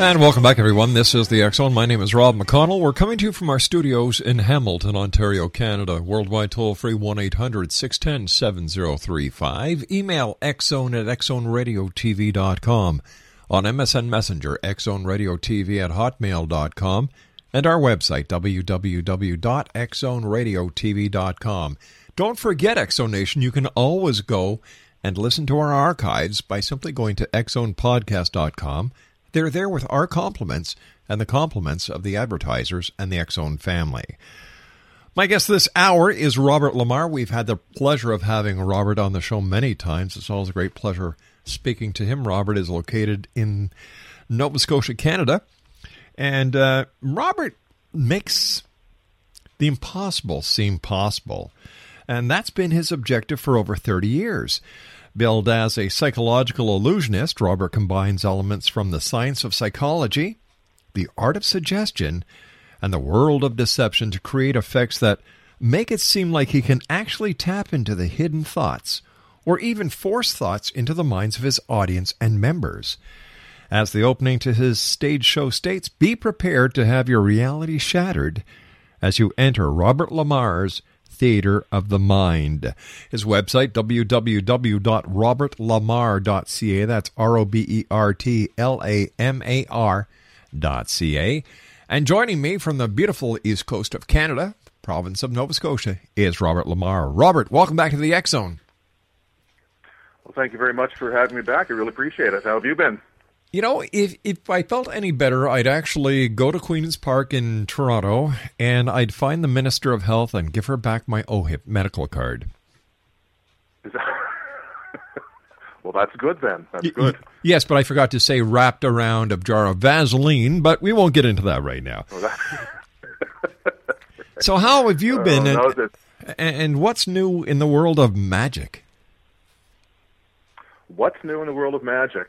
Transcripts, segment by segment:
And welcome back, everyone. This is the Zone. My name is Rob McConnell. We're coming to you from our studios in Hamilton, Ontario, Canada. Worldwide toll free 1 800 610 7035. Email xzone at xzoneradiotv.com. On MSN Messenger, xzoneradiotv at hotmail.com. And our website, www.xzoneradiotv.com. Don't forget, X Zone Nation, you can always go and listen to our archives by simply going to xzonepodcast.com. They're there with our compliments and the compliments of the advertisers and the X Zone family. My guest this hour is Robert Lamar. We've had the pleasure of having Robert on the show many times. It's always a great pleasure speaking to him. Robert is located in Nova Scotia, Canada. And uh, Robert makes the impossible seem possible. And that's been his objective for over 30 years. Billed as a psychological illusionist, Robert combines elements from the science of psychology, the art of suggestion, and the world of deception to create effects that make it seem like he can actually tap into the hidden thoughts or even force thoughts into the minds of his audience and members. As the opening to his stage show states, be prepared to have your reality shattered as you enter Robert Lamar's Theater of the Mind. His website, www.robertlamar.ca. That's R O B E R T L A M A R dot C-A. And joining me from the beautiful east coast of Canada, province of Nova Scotia, is Robert Lamar. Robert, welcome back to the X Zone. Well, thank you very much for having me back. I really appreciate it. How have you been? You know, if if I felt any better, I'd actually go to Queen's Park in Toronto and I'd find the Minister of Health and give her back my OHIP medical card. That... well, that's good then. That's good. Yes, but I forgot to say wrapped around a jar of Vaseline, but we won't get into that right now. So, how have you oh, been, Oh, no, and, and what's new in the world of magic? What's new in the world of magic?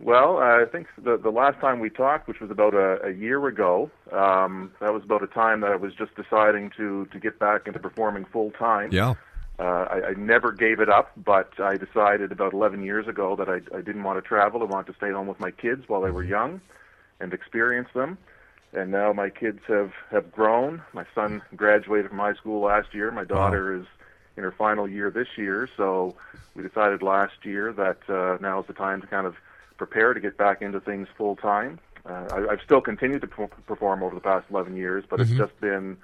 Well, I think the the last time we talked, which was about a, a year ago, um, that was about a time that I was just deciding to to get back into performing full time. Yeah. Uh, I, I never gave it up, but I decided about 11 years ago that I, I didn't want to travel. I wanted to stay home with my kids while they were young and experience them. And now my kids have, have grown. My son graduated from high school last year. My daughter is in her final year this year. So we decided last year that uh, now is the time to kind of prepare to get back into things full time. Uh, I, I've still continued to per- perform over the past 11 years, but Mm-hmm. it's just been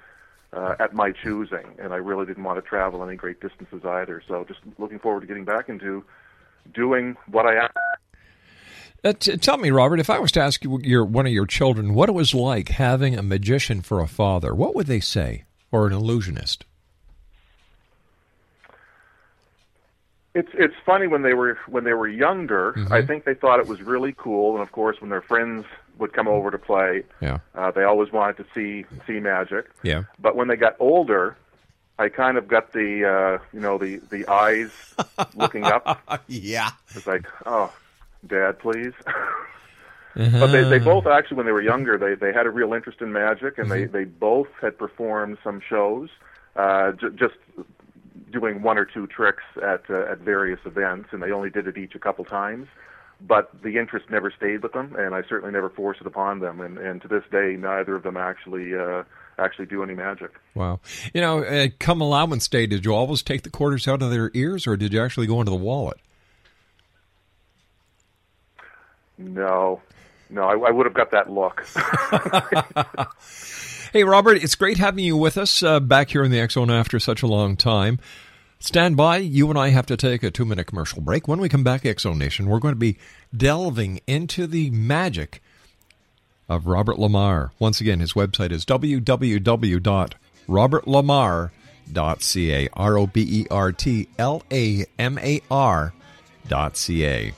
uh, at my choosing, and I really didn't want to travel any great distances either. So just looking forward to getting back into doing what I am. Uh, t- tell me, Robert, if I was to ask you, your one of your children what it was like having a magician for a father, what would they say, or an illusionist? It's it's funny when they were when they were younger. Mm-hmm. I think they thought it was really cool, and of course, when their friends would come over to play, Yeah, uh, they always wanted to see see magic. yeah. But when they got older, I kind of got the uh, you know the the eyes looking up. yeah. It's like, oh, Dad, please. But they, they both actually, when they were younger, they they had a real interest in magic, and they they both had performed some shows, uh, j- just doing one or two tricks at uh, at various events, and they only did it each a couple times. But the interest never stayed with them, and I certainly never forced it upon them. And, and to this day, neither of them actually uh, actually do any magic. Wow. You know, uh, come allowance day, did you always take the quarters out of their ears, or did you actually go into the wallet? No, no, I, I would have got that look. Hey, Robert, it's great having you with us uh, back here in the Zone after such a long time. Stand by. You and I have to take a two minute commercial break. When we come back, Zone Nation, we're going to be delving into the magic of Robert Lamar. Once again, his website is www.robertlamar.ca. R O B E R T L A M A R dot C A.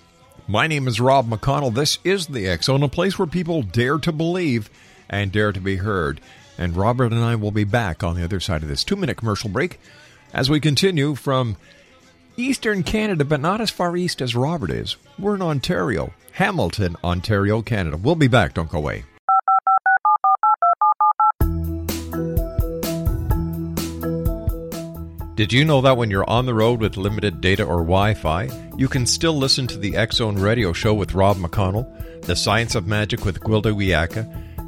My name is Rob McConnell. This is the Zone, a place where people dare to believe and dare to be heard. And Robert and I will be back on the other side of this two minute commercial break as we continue from Eastern Canada, but not as far east as Robert is. We're in Ontario, Hamilton, Ontario, Canada. We'll be back. Don't go away. Did you know that when you're on the road with limited data or Wi Fi, you can still listen to the Zone radio show with Rob McConnell, The Science of Magic with Gwilda Wiyaka,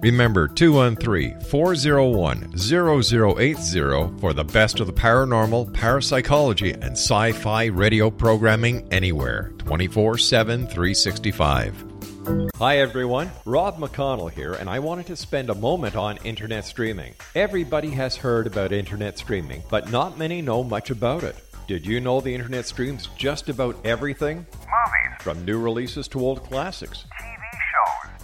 Remember 213 401 0080 for the best of the paranormal, parapsychology, and sci fi radio programming anywhere 24 7 365. Hi everyone, Rob McConnell here, and I wanted to spend a moment on internet streaming. Everybody has heard about internet streaming, but not many know much about it. Did you know the internet streams just about everything? Movies, From new releases to old classics. TV shows,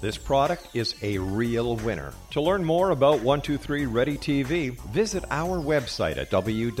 this product is a real winner. To learn more about 123 Ready TV, visit our website at www.xzbn.net.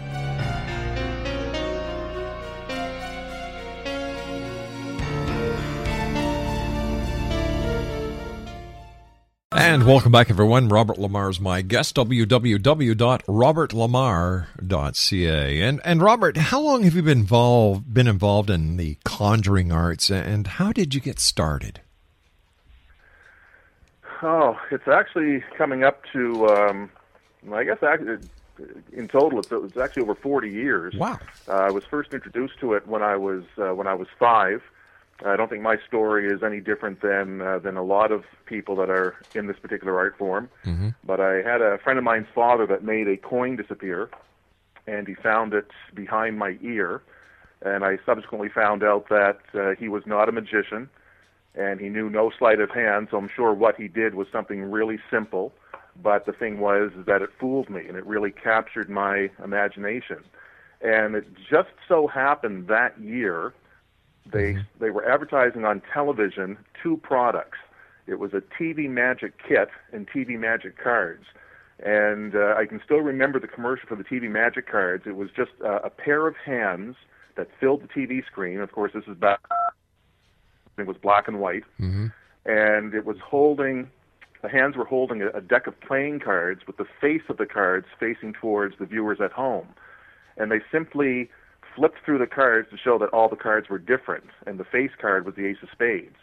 And welcome back, everyone. Robert Lamar is my guest. www.robertlamar.ca. And and Robert, how long have you been involved been involved in the conjuring arts, and how did you get started? Oh, it's actually coming up to, um, I guess, actually, in total, it's, it's actually over 40 years. Wow. Uh, I was first introduced to it when I was uh, when I was five. I don't think my story is any different than uh, than a lot of people that are in this particular art form. Mm-hmm. But I had a friend of mine's father that made a coin disappear, and he found it behind my ear. And I subsequently found out that uh, he was not a magician, and he knew no sleight of hand. So I'm sure what he did was something really simple. but the thing was that it fooled me and it really captured my imagination. And it just so happened that year they they were advertising on television two products. It was a TV Magic kit and TV Magic cards. And uh, I can still remember the commercial for the TV Magic cards. It was just uh, a pair of hands that filled the TV screen. Of course, this is back. It was black and white, and it was holding. The hands were holding a, a deck of playing cards with the face of the cards facing towards the viewers at home, and they simply flipped through the cards to show that all the cards were different, and the face card was the ace of spades.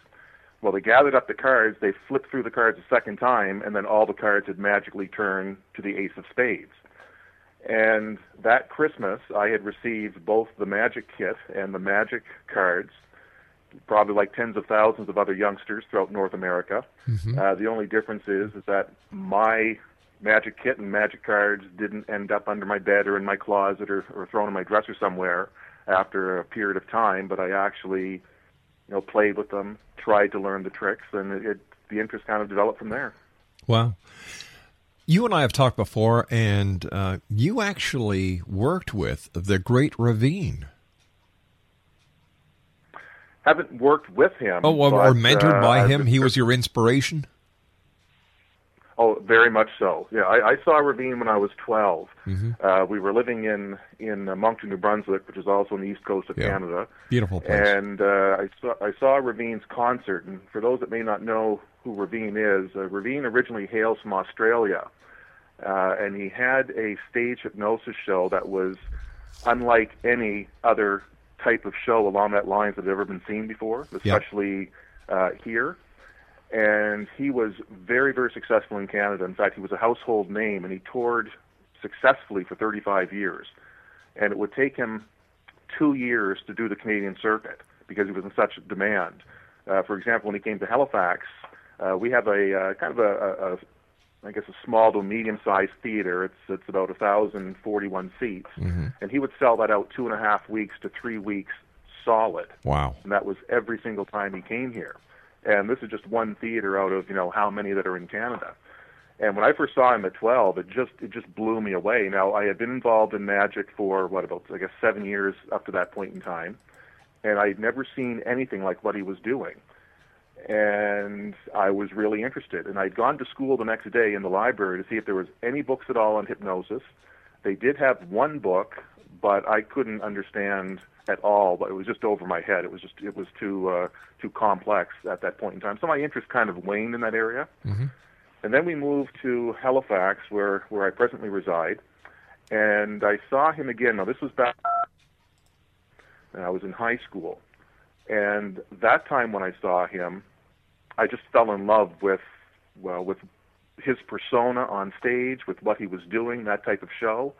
Well, they gathered up the cards, they flipped through the cards a second time, and then all the cards had magically turned to the ace of spades. And that Christmas, I had received both the magic kit and the magic cards, probably like tens of thousands of other youngsters throughout North America. Uh, the only difference is, is that my magic kit and magic cards didn't end up under my bed or in my closet or, or thrown in my dresser somewhere after a period of time, but I actually, you know, played with them, tried to learn the tricks, and it, it the interest kind of developed from there. Wow. You and I have talked before, and uh, you actually worked with the Great Reveen. Haven't worked with him. Oh, or, but, or mentored uh, by him. He was your inspiration. Oh, very much so. Yeah, I, I saw Reveen when I was 12. Mm-hmm. Uh, we were living in in uh, Moncton, New Brunswick, which is also on the east coast of Yeah. Canada. Beautiful place. And uh, I saw I saw Reveen's concert. And for those that may not know who Reveen is, uh, Reveen originally hails from Australia, uh, and he had a stage hypnosis show that was unlike any other type of show along that lines that had ever been seen before, especially uh, here and he was very, very successful in Canada. In fact, he was a household name, and he toured successfully for 35 years. And it would take him two years to do the Canadian circuit because he was in such demand. Uh, for example, when he came to Halifax, uh, we have a uh, kind of a, a, a, I guess, a small to medium-sized theater. It's it's about 1,041 seats, and he would sell that out two and a half weeks to three weeks solid Wow. and that was every single time he came here. And this is just one theater out of you know how many that are in Canada. And when I first saw him at 12, it just it just blew me away. Now I had been involved in magic for what about I guess seven years up to that point in time, and I had never seen anything like what he was doing. And I was really interested. And I'd gone to school the next day in the library to see if there was any books at all on hypnosis. They did have one book, but I couldn't understand at all. But it was just over my head. It was just it was too uh, too complex at that point in time. So my interest kind of waned in that area. And then we moved to Halifax, where where I presently reside. And I saw him again. Now this was back. when I was in high school, and that time when I saw him, I just fell in love with well with his persona on stage, with what he was doing, that type of show.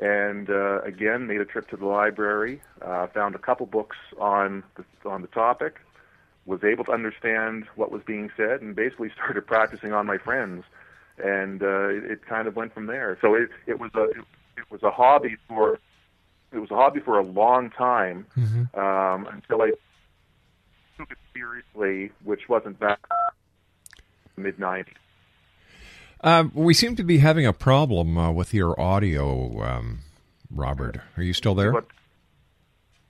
And uh, again, made a trip to the library, uh, found a couple books on the, on the topic, was able to understand what was being said, and basically started practicing on my friends. And uh, it, it kind of went from there. So it, it was a it, it was a hobby for it was a hobby for a long time um, until I took it seriously, which wasn't back mid '90s. Um, we seem to be having a problem uh, with your audio, um, Robert. Are you still there? But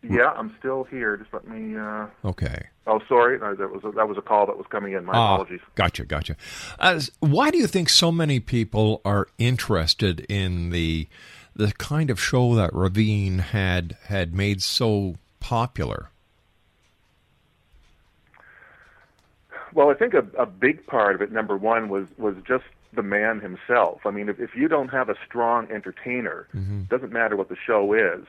yeah, I'm still here. Just let me. Uh, Okay. oh, sorry, no, that was a, that was a call that was coming in. My Ah, apologies. Gotcha, gotcha. Uh, why do you think so many people are interested in the the kind of show that Reveen had had made so popular? Well, I think a, a big part of it, number one, was was just the man himself. I mean, if, if you don't have a strong entertainer, doesn't matter what the show is,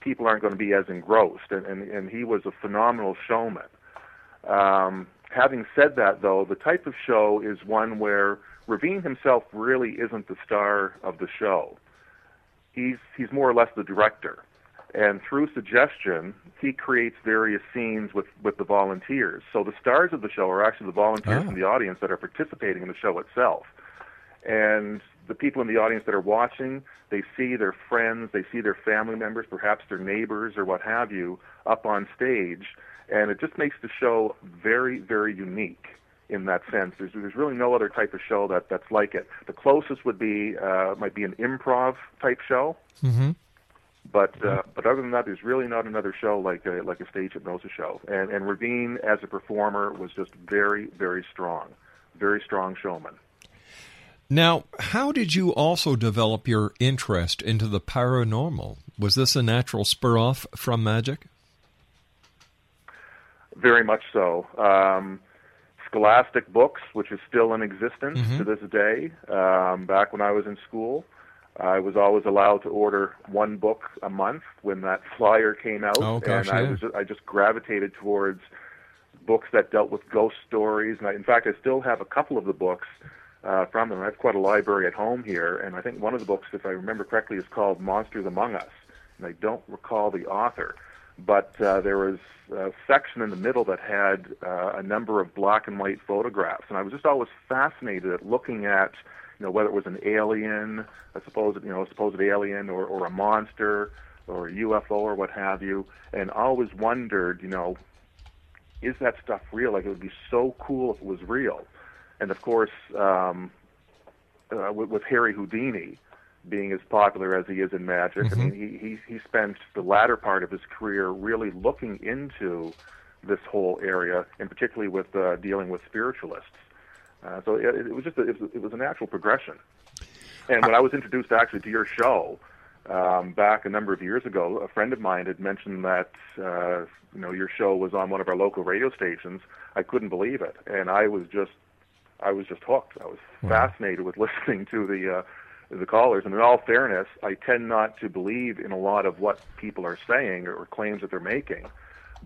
people aren't going to be as engrossed. And, and, and he was a phenomenal showman. Um, having said that, though, the type of show is one where Reveen himself really isn't the star of the show. He's he's more or less the director, and through suggestion, he creates various scenes with with the volunteers. So the stars of the show are actually the volunteers Ah. from the audience that are participating in the show itself, and the people in the audience that are watching, they see their friends, they see their family members, perhaps their neighbors or what have you, up on stage, and it just makes the show very, very unique. in that sense. There's there's really no other type of show that that's like it. The closest would be uh, might be an improv type show. Mm-hmm. But uh, but other than that, there's really not another show like a, like a stage hypnosis show. And and Reveen as a performer was just very very strong, very strong showman. Now, how did you also develop your interest into the paranormal? Was this a natural spur off from magic? Very much so. Um, Scholastic Books, which is still in existence Mhm. to this day. Um, back when I was in school, I was always allowed to order one book a month when that flyer came out, Oh, gosh, and I yeah. was I just gravitated towards books that dealt with ghost stories. And I, in fact, I still have a couple of the books uh, from them. I have quite a library at home here, and I think one of the books, if I remember correctly, is called Monsters Among Us, and I don't recall the author. But uh, there was a section in the middle that had uh, a number of black and white photographs, and I was just always fascinated at looking at, you know, whether it was an alien, a supposed, you know, a supposed alien, or, or a monster, or a UFO, or what have you, and always wondered, you know, is that stuff real? Like it would be so cool if it was real. And of course, um, uh, with, with Harry Houdini being as popular as he is in magic, I mean, he, he he spent the latter part of his career really looking into this whole area, and particularly with uh, dealing with spiritualists. Uh, so it, it was just a, it, was, it was a natural progression. And when I was introduced actually to your show um, back a number of years ago, a friend of mine had mentioned that uh, you know your show was on one of our local radio stations. I couldn't believe it, and I was just I was just hooked. I was fascinated with listening to the uh, the callers. And in all fairness, I tend not to believe in a lot of what people are saying or claims that they're making,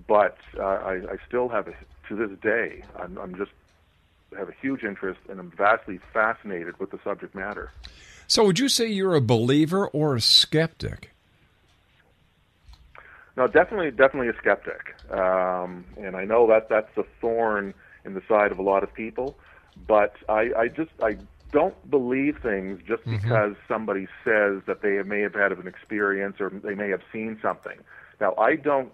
but uh, I, I still have a, to this day. I'm, I'm just have a huge interest and I'm vastly fascinated with the subject matter. So, would you say you're a believer or a skeptic? No, definitely, definitely a skeptic, um, and I know that that's a thorn in the side of a lot of people. But I, I just I don't believe things just because somebody says that they may have had an experience or they may have seen something. Now, I don't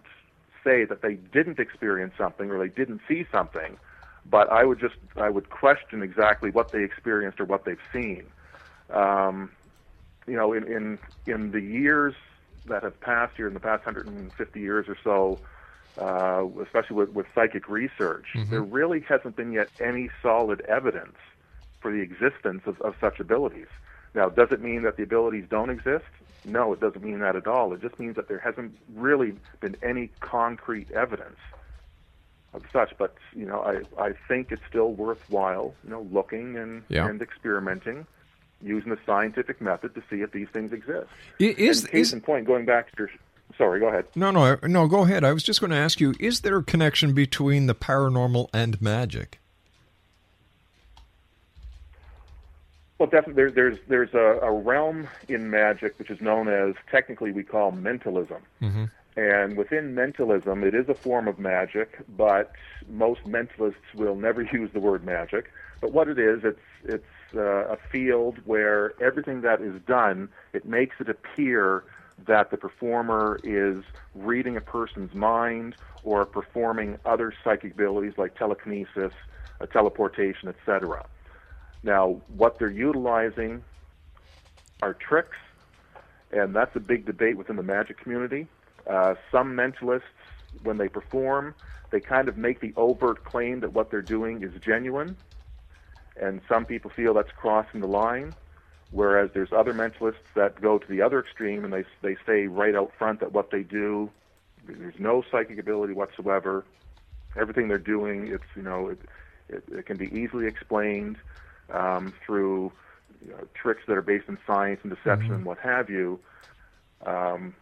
say that they didn't experience something or they didn't see something, but I would just I would question exactly what they experienced or what they've seen. Um, you know, in, in in the years that have passed here in the past 150 years or so, uh, especially with, with psychic research, there really hasn't been yet any solid evidence for the existence of, of such abilities. Now, does it mean that the abilities don't exist? No, it doesn't mean that at all. It just means that there hasn't really been any concrete evidence of such. But you know, I I think it's still worthwhile, you know, looking and Yeah. and experimenting, using the scientific method to see if these things exist. Is and case is in point, going back to your, sorry, go ahead. no no no? Go ahead. I was just going to ask you: Is there a connection between the paranormal and magic? Well, definitely, there, there's there's a, a realm in magic which is known as technically we call mentalism, and within mentalism, it is a form of magic, but most mentalists will never use the word magic. But what it is, it's it's uh, a field where everything that is done, it makes it appear that the performer is reading a person's mind or performing other psychic abilities like telekinesis, teleportation, etc. Now, what they're utilizing are tricks, and that's a big debate within the magic community. Uh, some mentalists, when they perform, they kind of make the overt claim that what they're doing is genuine, and some people feel that's crossing the line. Whereas there's other mentalists that go to the other extreme and they they say right out front that what they do, there's no psychic ability whatsoever. Everything they're doing, it's you know, it, it, it can be easily explained um, through you know, tricks that are based in science and deception and what have you. Um,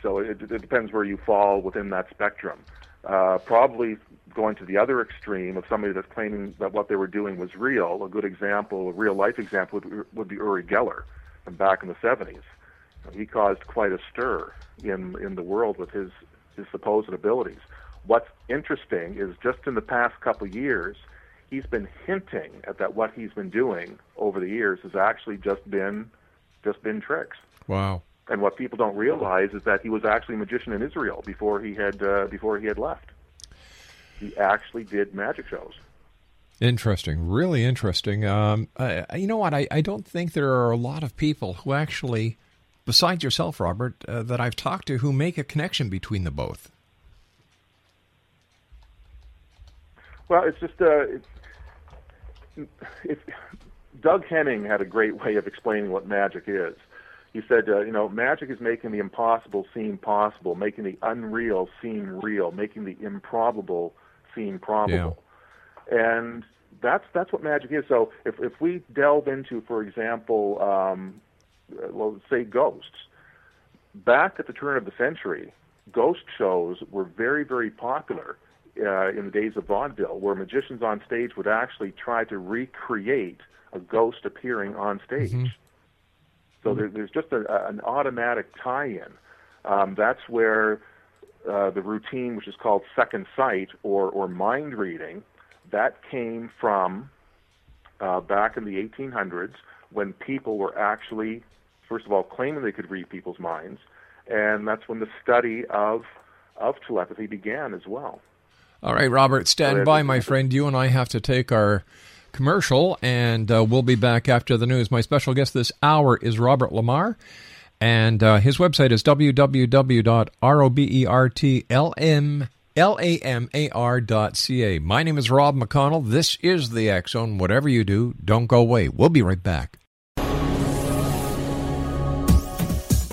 so it, it depends where you fall within that spectrum. Uh, probably going to the other extreme of somebody that's claiming that what they were doing was real. A good example, a real life example, would, be- Uri Geller from back in the 70s. He caused quite a stir in in the world with his his supposed abilities. What's interesting is just in the past couple of years, he's been hinting at that what he's been doing over the years has actually just been just been tricks. Wow. And what people don't realize is that he was actually a magician in Israel before he had uh, before he had left. He actually did magic shows. Interesting, really interesting. Um, uh, you know what? I, I don't think there are a lot of people who actually, besides yourself, Robert, uh, that I've talked to who make a connection between the both. Well, it's just uh, it's, it's Doug Henning had a great way of explaining what magic is. He said, uh, you know, magic is making the impossible seem possible, making the unreal seem real, making the improbable seem probable. And that's that's what magic is. So if if we delve into, for example, um, well, say ghosts, back at the turn of the century, ghost shows were very very popular uh, in the days of vaudeville, where magicians on stage would actually try to recreate a ghost appearing on stage. So there, there's just a, an automatic tie-in. Um, that's where uh, the routine, which is called second sight or, or mind reading, that came from uh, back in the 1800s when people were actually, first of all, claiming they could read people's minds, and that's when the study of of telepathy began as well. All right, Robert, stand by, my friend. You and I have to take our commercial, and uh, we'll be back after the news. My special guest this hour is Robert Lamar, and uh, his website is www.robertlamar.ca. My name is Rob McConnell. This is the Zone. Whatever you do, don't go away. We'll be right back.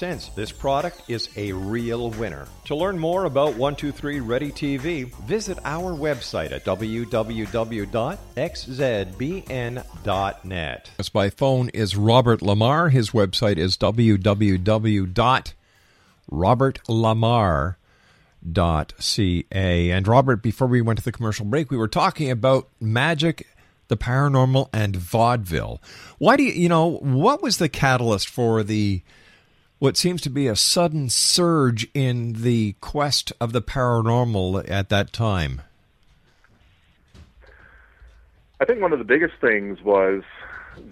this product is a real winner. To learn more about 123 Ready TV, visit our website at www.xzbn.net. By phone is Robert Lamar. His website is www.robertlamar.ca. And Robert, before we went to the commercial break, we were talking about magic the paranormal and vaudeville. Why do you, you know, what was the catalyst for the what seems to be a sudden surge in the quest of the paranormal at that time? I think one of the biggest things was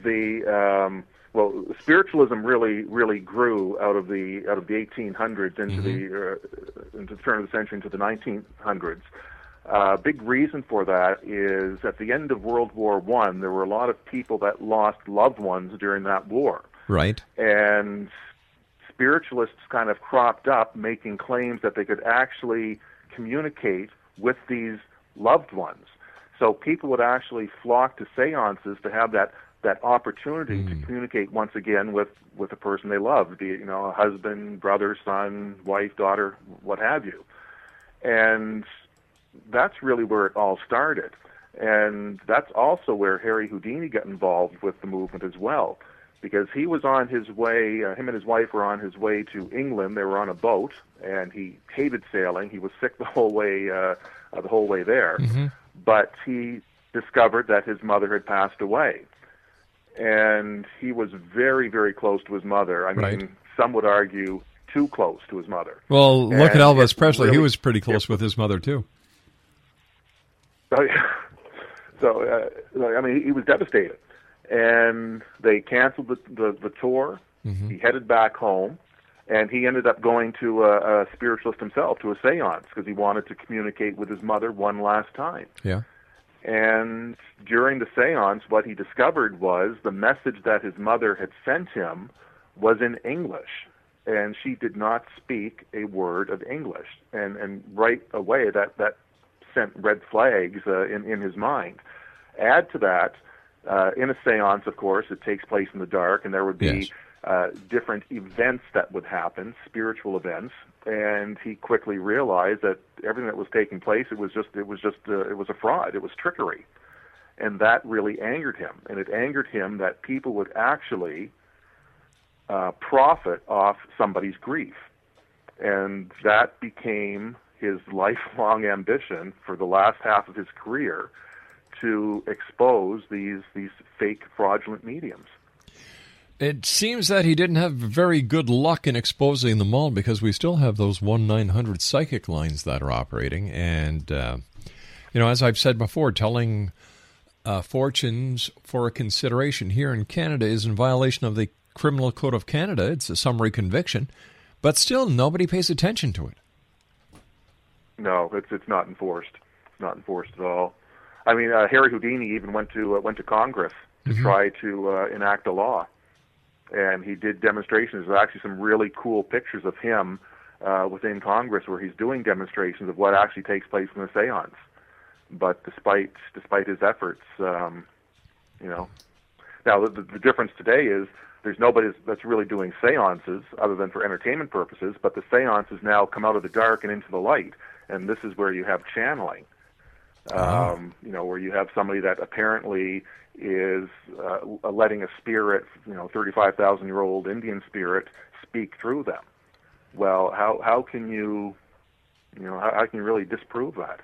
the um, well, spiritualism really really grew out of the out of the 1800s into the uh, into the turn of the century into the 1900s. A uh, big reason for that is at the end of World War One, there were a lot of people that lost loved ones during that war, Right. and spiritualists kind of cropped up making claims that they could actually communicate with these loved ones. So people would actually flock to seances to have that that opportunity to hmm. communicate once again with with the person they loved, be it you know a husband, brother, son, wife, daughter, what have you. And that's really where it all started. And that's also where Harry Houdini got involved with the movement as well because he was on his way, uh, him and his wife were on his way to England. They were on a boat, and he hated sailing. He was sick the whole way, uh, uh, the whole way there. But he discovered that his mother had passed away, and he was very, very close to his mother. I Right. mean, some would argue too close to his mother. Well, look at Elvis Presley. he was pretty close with his mother too. So, so uh, I mean, he was devastated, and they canceled the, the the tour. He headed back home, and he ended up going to a, a spiritualist himself, to a séance, because he wanted to communicate with his mother one last time. Yeah. And during the séance, what he discovered was the message that his mother had sent him was in English, and she did not speak a word of English. And and right away, that that sent red flags uh, in in his mind. Add to that, uh, in a séance, of course, it takes place in the dark, and there would be Yes. uh, different events that would happen, spiritual events, and he quickly realized that everything that was taking place, it was just, it was just, uh, it was a fraud, it was trickery, and that really angered him, and it angered him that people would actually uh, profit off somebody's grief, and that became his lifelong ambition for the last half of his career to expose these these fake fraudulent mediums. It seems that he didn't have very good luck in exposing them all because we still have those 1 900 psychic lines that are operating. And, uh, you know, as I've said before, telling uh, fortunes for a consideration here in Canada is in violation of the Criminal Code of Canada. It's a summary conviction, but still nobody pays attention to it. No, it's it's not enforced. It's not enforced at all. I mean, uh, Harry Houdini even went to uh, went to Congress to try to uh, enact a law, and he did demonstrations. There's actually some really cool pictures of him uh, within Congress where he's doing demonstrations of what actually takes place in the séance. But despite despite his efforts, um, you know, now the, the difference today is there's nobody that's really doing seances other than for entertainment purposes, but the seances now come out of the dark and into the light, and this is where you have channeling. Um, you know, where you have somebody that apparently is uh, letting a spirit, you know, 35,000 year old Indian spirit, speak through them. Well, how how can you, you know, how, how can you really disprove that?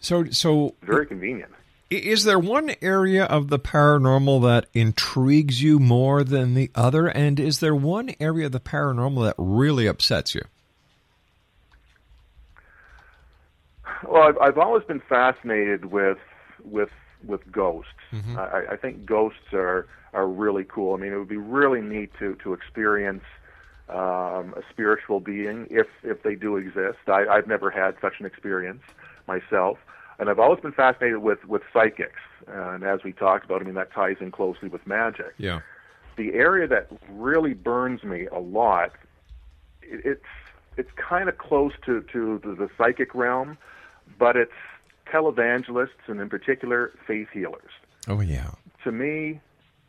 So, so Very convenient. Is there one area of the paranormal that intrigues you more than the other? And is there one area of the paranormal that really upsets you? Well, I've, I've always been fascinated with with with ghosts. I, I think ghosts are are really cool. I mean, it would be really neat to to experience um, a spiritual being if if they do exist. I, I've never had such an experience myself, and I've always been fascinated with with psychics. And as we talked about, I mean, that ties in closely with magic Yeah. the area that really burns me a lot it, it's it's kind of close to to the, the psychic realm but it's televangelists and in particular faith healers. Oh, yeah. to me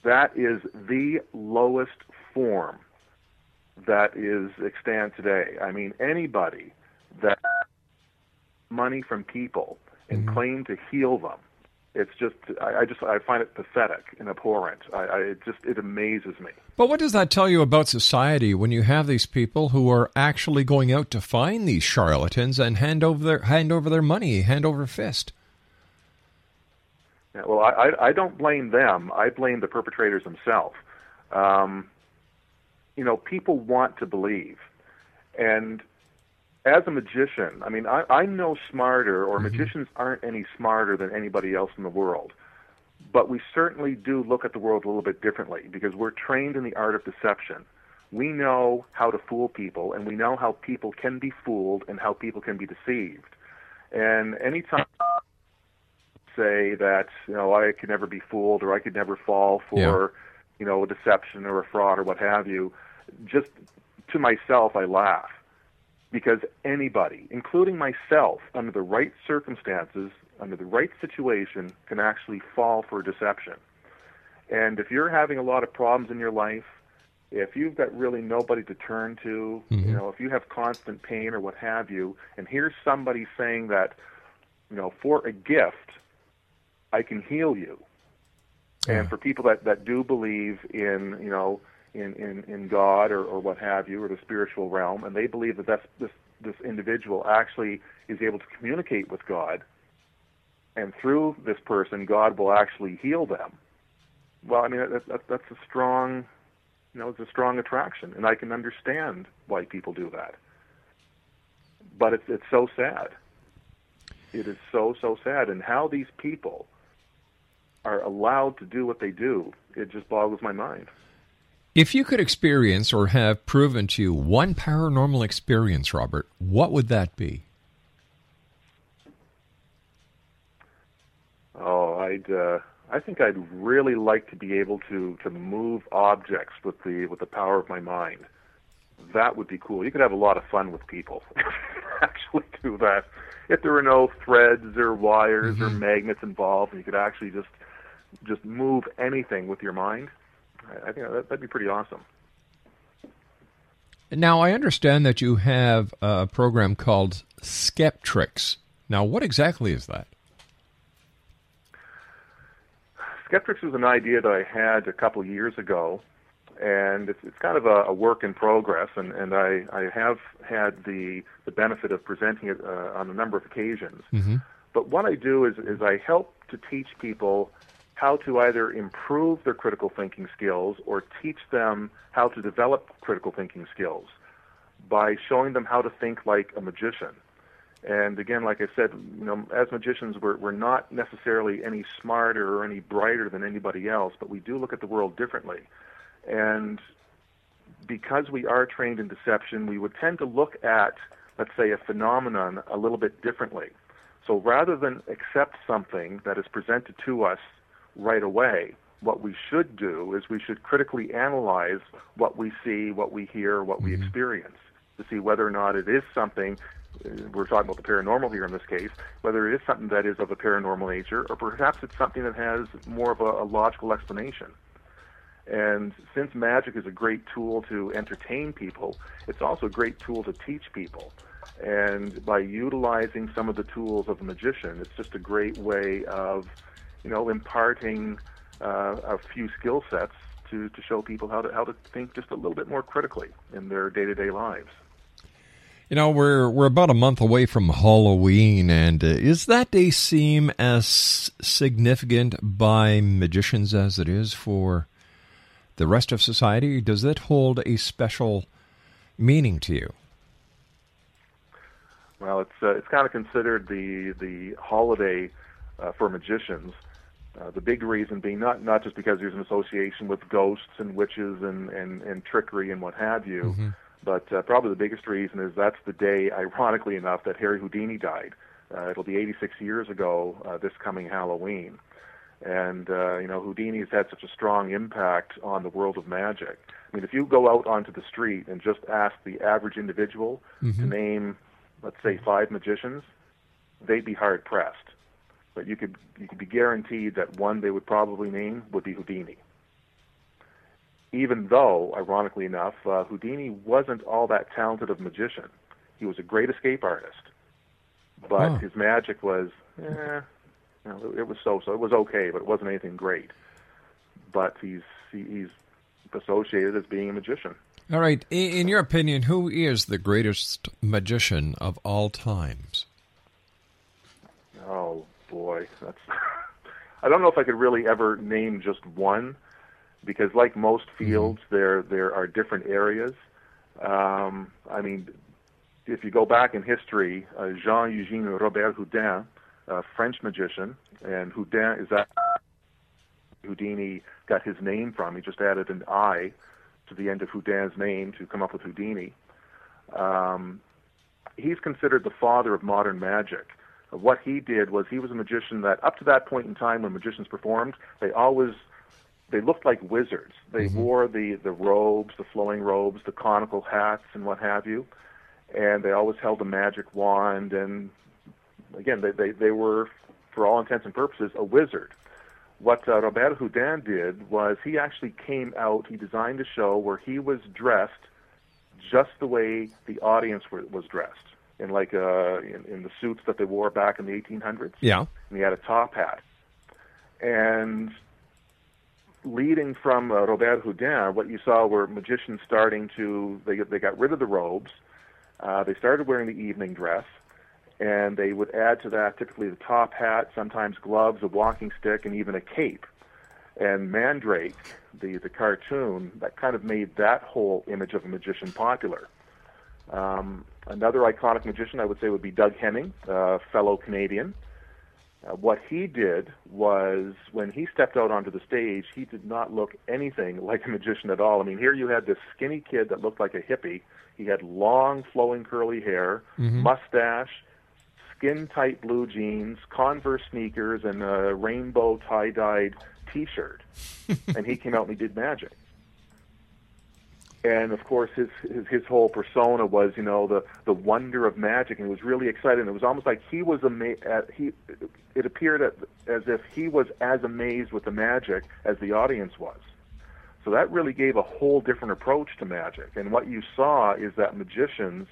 that is the lowest form that is extant today. I mean anybody that money from people and mm-hmm. claim to heal them it's just I, I just I find it pathetic and abhorrent. I, I it just it amazes me. But what does that tell you about society when you have these people who are actually going out to find these charlatans and hand over their hand over their money, hand over fist? Yeah, well, I, I I don't blame them. I blame the perpetrators themselves. Um, you know, people want to believe, and as a magician, I mean, I, I'm no smarter, or mm-hmm. magicians aren't any smarter than anybody else in the world. But we certainly do look at the world a little bit differently because we're trained in the art of deception. We know how to fool people, and we know how people can be fooled and how people can be deceived. And anytime I say that you know I could never be fooled or I could never fall for Yeah. you know a deception or a fraud or what have you, just to myself I laugh because anybody, including myself, under the right circumstances, under the right situation, can actually fall for deception. And if you're having a lot of problems in your life, if you've got really nobody to turn to, you mm-hmm. know, if you have constant pain or what have you, and here's somebody saying that, you know, for a gift, I can heal you. And for people that, that do believe in, you know, in, in, in God or, or what have you, or the spiritual realm, and they believe that that's, this, this individual actually is able to communicate with God, and through this person, God will actually heal them. Well, I mean, that, that, that's a strong, you know, it's a strong attraction, and I can understand why people do that. But it's, it's so sad. It is so, so sad. And how these people are allowed to do what they do, it just boggles my mind. If you could experience or have proven to you one paranormal experience, Robert, what would that be? Oh, I'd. Uh, I think I'd really like to be able to to move objects with the with the power of my mind. That would be cool. You could have a lot of fun with people. actually do that. If there were no threads or wires or magnets involved, and you could actually just just move anything with your mind, I think that, that'd be pretty awesome. Now, I understand that you have a program called Skeptrix. Now, what exactly is that? Skeptrix was an idea that I had a couple years ago, and it's, it's kind of a, a work in progress. And, and I, I have had the, the benefit of presenting it uh, on a number of occasions. Mm-hmm. But what I do is, is I help to teach people how to either improve their critical thinking skills or teach them how to develop critical thinking skills by showing them how to think like a magician. And again, like I said, you know, as magicians, we're, we're not necessarily any smarter or any brighter than anybody else, but we do look at the world differently. And because we are trained in deception, we would tend to look at, let's say, a phenomenon a little bit differently. So rather than accept something that is presented to us right away, what we should do is we should critically analyze what we see, what we hear, what we experience to see whether or not it is something uh, we're talking about the paranormal here in this case, whether it is something that is of a paranormal nature, or perhaps it's something that has more of a, a logical explanation. And since magic is a great tool to entertain people, it's also a great tool to teach people. And by utilizing some of the tools of a magician, it's just a great way of, you know, imparting uh, a few skill sets to, to show people how to how to think just a little bit more critically in their day to day lives. You know, we're we're about a month away from Halloween, and uh, is that day seem as significant by magicians as it is for the rest of society? Does it hold a special meaning to you? Well, it's uh, it's kind of considered the the holiday uh, for magicians. Uh, the big reason being not not just because there's an association with ghosts and witches and and, and trickery and what have you, but uh, probably the biggest reason is that's the day, ironically enough, that Harry Houdini died. Uh, it'll be 86 years ago uh, this coming Halloween, and uh, you know Houdini's had such a strong impact on the world of magic. I mean, if you go out onto the street and just ask the average individual to name, let's say, five magicians, they'd be hard pressed. But you could you could be guaranteed that one they would probably name would be Houdini. Even though, ironically enough, uh, Houdini wasn't all that talented of a magician. He was a great escape artist, but Oh. his magic was, eh, you know, it was so-so. It was okay, but it wasn't anything great. But he's he, he's associated as being a magician. All right, in, in your opinion, who is the greatest magician of all times? Oh boy, that's. I don't know if I could really ever name just one, because like most fields, there there are different areas. Um, I mean, if you go back in history, uh, Jean Eugene Robert Houdin, a French magician, and Houdin is that Houdini got his name from. He just added an I to the end of Houdin's name to come up with Houdini. Um, he's considered the father of modern magic. What he did was he was a magician that up to that point in time when magicians performed, they always they looked like wizards. They wore the the robes, the flowing robes, the conical hats, and what have you, and they always held a magic wand. And again, they they, they were, for all intents and purposes, a wizard. What uh, Robert Houdin did was he actually came out. He designed a show where he was dressed just the way the audience were, was dressed, in like uh, in, in the suits that they wore back in the 1800s Yeah. and he had a top hat. And leading from uh, Robert Houdin, what you saw were magicians starting to they they got rid of the robes, uh, they started wearing the evening dress, and they would add to that typically the top hat, sometimes gloves, a walking stick, and even a cape. And Mandrake, the the cartoon, that kind of made that whole image of a magician popular. Um, another iconic magician, I would say, would be Doug Henning, uh, fellow Canadian. Uh, what he did was when he stepped out onto the stage, he did not look anything like a magician at all. I mean, here you had this skinny kid that looked like a hippie. He had long, flowing, curly hair, Mhm. mustache, skin tight blue jeans, Converse sneakers, and a rainbow tie dyed t shirt. and he came out and he did magic. And of course, his, his his whole persona was, you know, the the wonder of magic, and it was really exciting. It was almost like he was ama- at, he. It appeared at, as if he was as amazed with the magic as the audience was. So that really gave a whole different approach to magic. And what you saw is that magicians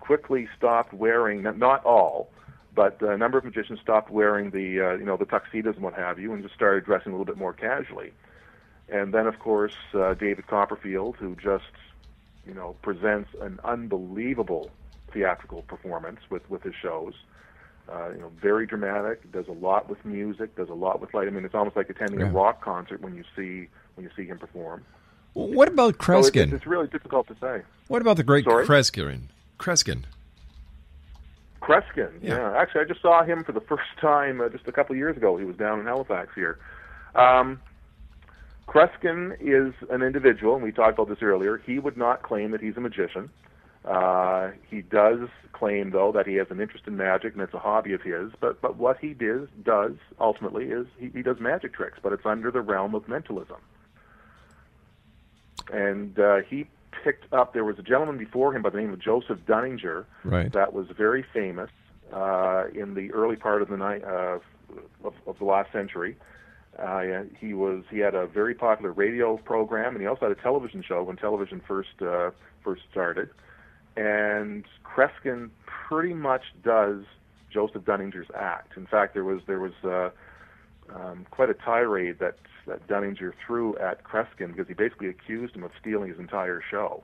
quickly stopped wearing, not all, but a number of magicians stopped wearing the, uh, you know, the tuxedos and what have you, and just started dressing a little bit more casually. And then, of course, uh, David Copperfield, who just, you know, presents an unbelievable theatrical performance with with his shows. Uh, you know, very dramatic. Does a lot with music. Does a lot with light. I mean, it's almost like attending a rock concert when you see when you see him perform. What about So it- Kreskin? it's really difficult to say. What about the great Sorry? Kreskin? Kreskin. Kreskin, Yeah. yeah. Actually, I just saw him for the first time uh, just a couple of years ago. He was down in Halifax here. Um, Kreskin is an individual, and we talked about this earlier. He would not claim that he's a magician. Uh, he does claim, though, that he has an interest in magic and it's a hobby of his. But but what he does does ultimately is he, he does magic tricks, but it's under the realm of mentalism. And uh, he picked up. There was a gentleman before him by the name of Joseph Dunninger Right. that was very famous uh, in the early part of the night uh, of, of the last century. Uh, he was he had a very popular radio program, and he also had a television show when television first uh, first started. And Kreskin pretty much does Joseph Dunninger's act. In fact, there was there was uh, um, quite a tirade that that Dunninger threw at Kreskin because he basically accused him of stealing his entire show.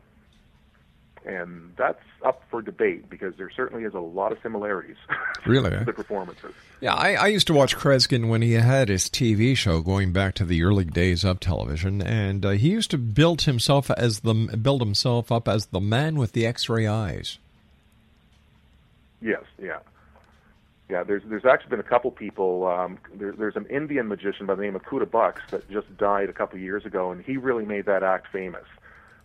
And that's up for debate because there certainly is a lot of similarities Really, eh? the performances. Yeah, I, I used to watch Kreskin when he had his TV show going back to the early days of television, and uh, he used to build himself as the build himself up as the man with the X-ray eyes. Yes, yeah, yeah. There's there's actually been a couple people. Um, there, there's an Indian magician by the name of Kuda Bux that just died a couple years ago, and he really made that act famous.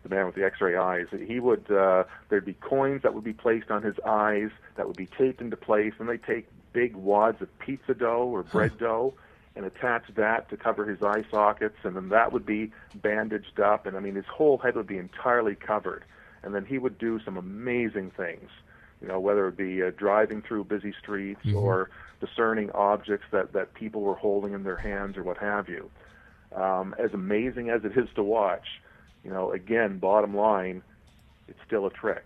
The man with the X-ray eyes. He would uh, there'd be coins that would be placed on his eyes that would be taped into place, and they take big wads of pizza dough or bread dough and attach that to cover his eye sockets, and then that would be bandaged up, and I mean his whole head would be entirely covered, and then he would do some amazing things you know, whether it be uh, driving through busy streets Mhm. or discerning objects that, that people were holding in their hands or what have you. Um, as amazing as it is to watch, you know, again, bottom line, it's still a trick.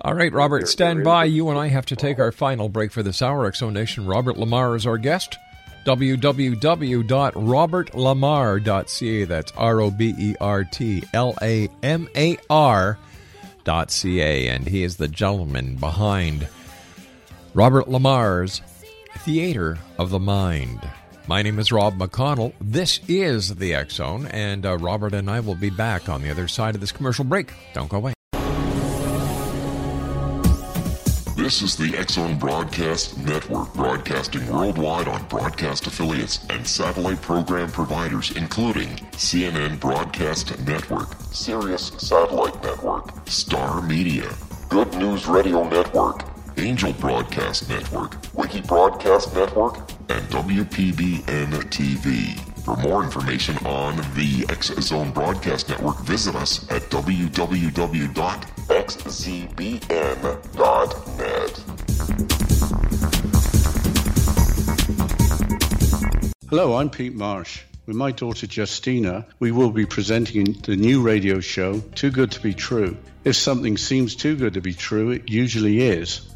All right, Robert, stand by. You and I have to take our final break for this hour. X Zone Nation. Robert Lamar is our guest. www.robertlamar.ca. That's R O B E R T L A M A R dot C A. And he is the gentleman behind Robert Lamar's Theater of the Mind. My name is Rob McConnell. This is the X Zone, and uh, Robert and I will be back on the other side of this commercial break. Don't go away. This is the X Zone Broadcast Network, broadcasting worldwide on broadcast affiliates and satellite program providers, including CNN Broadcast Network, Sirius Satellite Network, Star Media, Good News Radio Network, Angel Broadcast Network, Wiki Broadcast Network, and WPBN TV. For more information on the X Zone Broadcast Network, visit us at www.xzbn.net. Hello, I'm Pete Marsh. With my daughter Justina, we will be presenting the new radio show, Too Good to Be True. If something seems too good to be true, it usually is.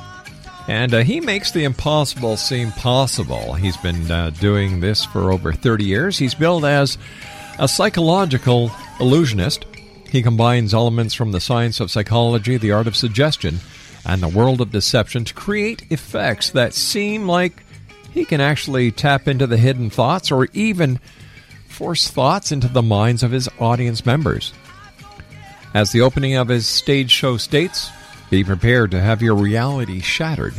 and uh, he makes the impossible seem possible. He's been uh, doing this for over 30 years. He's billed as a psychological illusionist. He combines elements from the science of psychology, the art of suggestion, and the world of deception to create effects that seem like he can actually tap into the hidden thoughts or even force thoughts into the minds of his audience members. As the opening of his stage show states, be prepared to have your reality shattered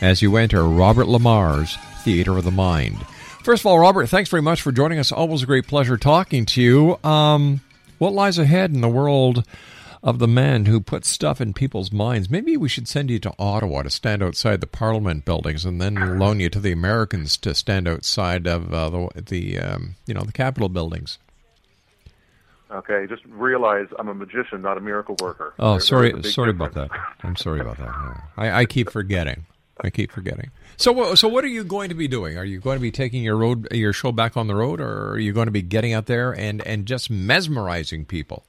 as you enter Robert Lamar's Theater of the Mind. First of all, Robert, thanks very much for joining us. Always a great pleasure talking to you. Um, what lies ahead in the world of the man who puts stuff in people's minds? Maybe we should send you to Ottawa to stand outside the Parliament buildings, and then loan you to the Americans to stand outside of uh, the, the um, you know the Capitol buildings. Okay, just realize I'm a magician, not a miracle worker. Oh, sorry, there's a big sorry difference. about that. I'm sorry about that. I, I keep forgetting. I keep forgetting. So, so what are you going to be doing? Are you going to be taking your road, your show back on the road, or are you going to be getting out there and and just mesmerizing people?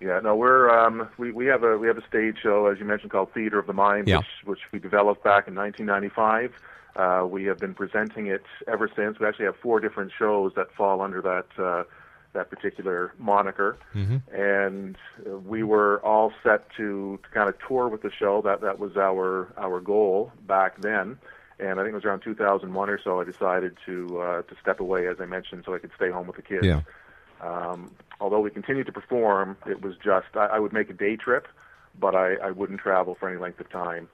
Yeah, no, we're um, we we have a we have a stage show as you mentioned called Theater of the Mind, Yeah. which which we developed back in 1995. Uh, we have been presenting it ever since. We actually have four different shows that fall under that uh, that particular moniker, and uh, we were all set to, to kind of tour with the show. That that was our our goal back then. And I think it was around 2001 or so. I decided to uh, to step away, as I mentioned, so I could stay home with the kids. Yeah. Um, although we continued to perform, it was just I, I would make a day trip, but I, I wouldn't travel for any length of time,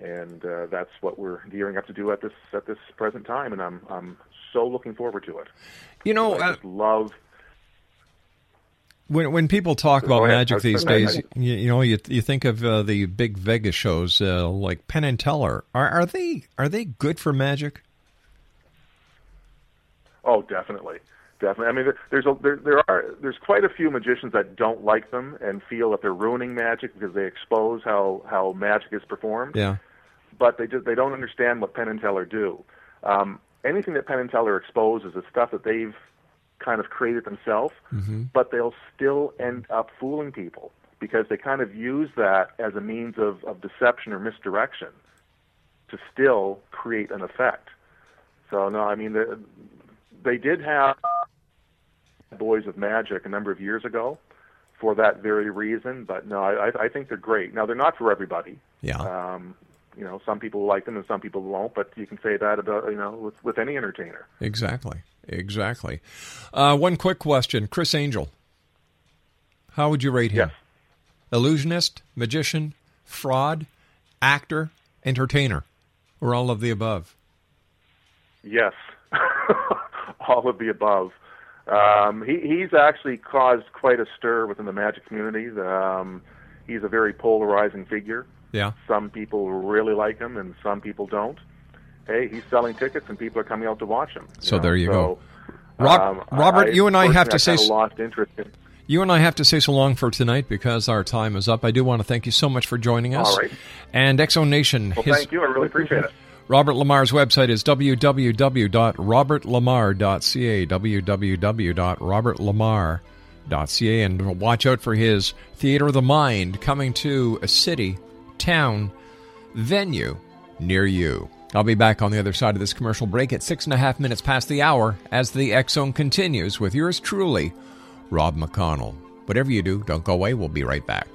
and uh, that's what we're gearing up to do at this at this present time, and I'm I'm so looking forward to it. You know, I uh, love. When when people talk about ahead. I magic these days, you, you know, you you think of uh, the big Vegas shows uh, like Penn and Teller. Are are they are they good for magic? Oh, definitely, definitely. I mean, there- there's a there there are there's quite a few magicians that don't like them and feel that they're ruining magic because they expose how how magic is performed. Yeah. but they just they don't understand what Penn and Teller do. Um, anything that Penn and Teller exposes is stuff that they've kind of created themselves, but they'll still end up fooling people because they kind of use that as a means of, of deception or misdirection to still create an effect. So no, I mean the, they did have Boys of Magic a number of years ago for that very reason, but no, I, I think they're great. Now they're not for everybody. Yeah. Um, you know, some people like them and some people won't, but you can say that about you know with with any entertainer. Exactly. Exactly. Uh, one quick question, Criss Angel. How would you rate him? Yes. Illusionist, magician, fraud, actor, entertainer, or all of the above? Yes, all of the above. Um, he, he's actually caused quite a stir within the magic community. Um, he's a very polarizing figure. Yeah. Some people really like him, and some people don't. Hey, he's selling tickets, and people are coming out to watch him. So know? there you So, go. Rob- um, Robert, you and I have to personally, say lost interest in. You and I have to say so long for tonight because our time is up. I do want to thank you so much for joining us. All right. And X Zone Nation, Well, his, thank you. I really appreciate it. Robert Lamar's website is www.robertlamar.ca, www.robertlamar.ca, and watch out for his Theater of the Mind coming to a city, town, venue near you. I'll be back on the other side of this commercial break at six and a half minutes past the hour as the Zone continues with yours truly, Rob McConnell. Whatever you do, don't go away. We'll be right back.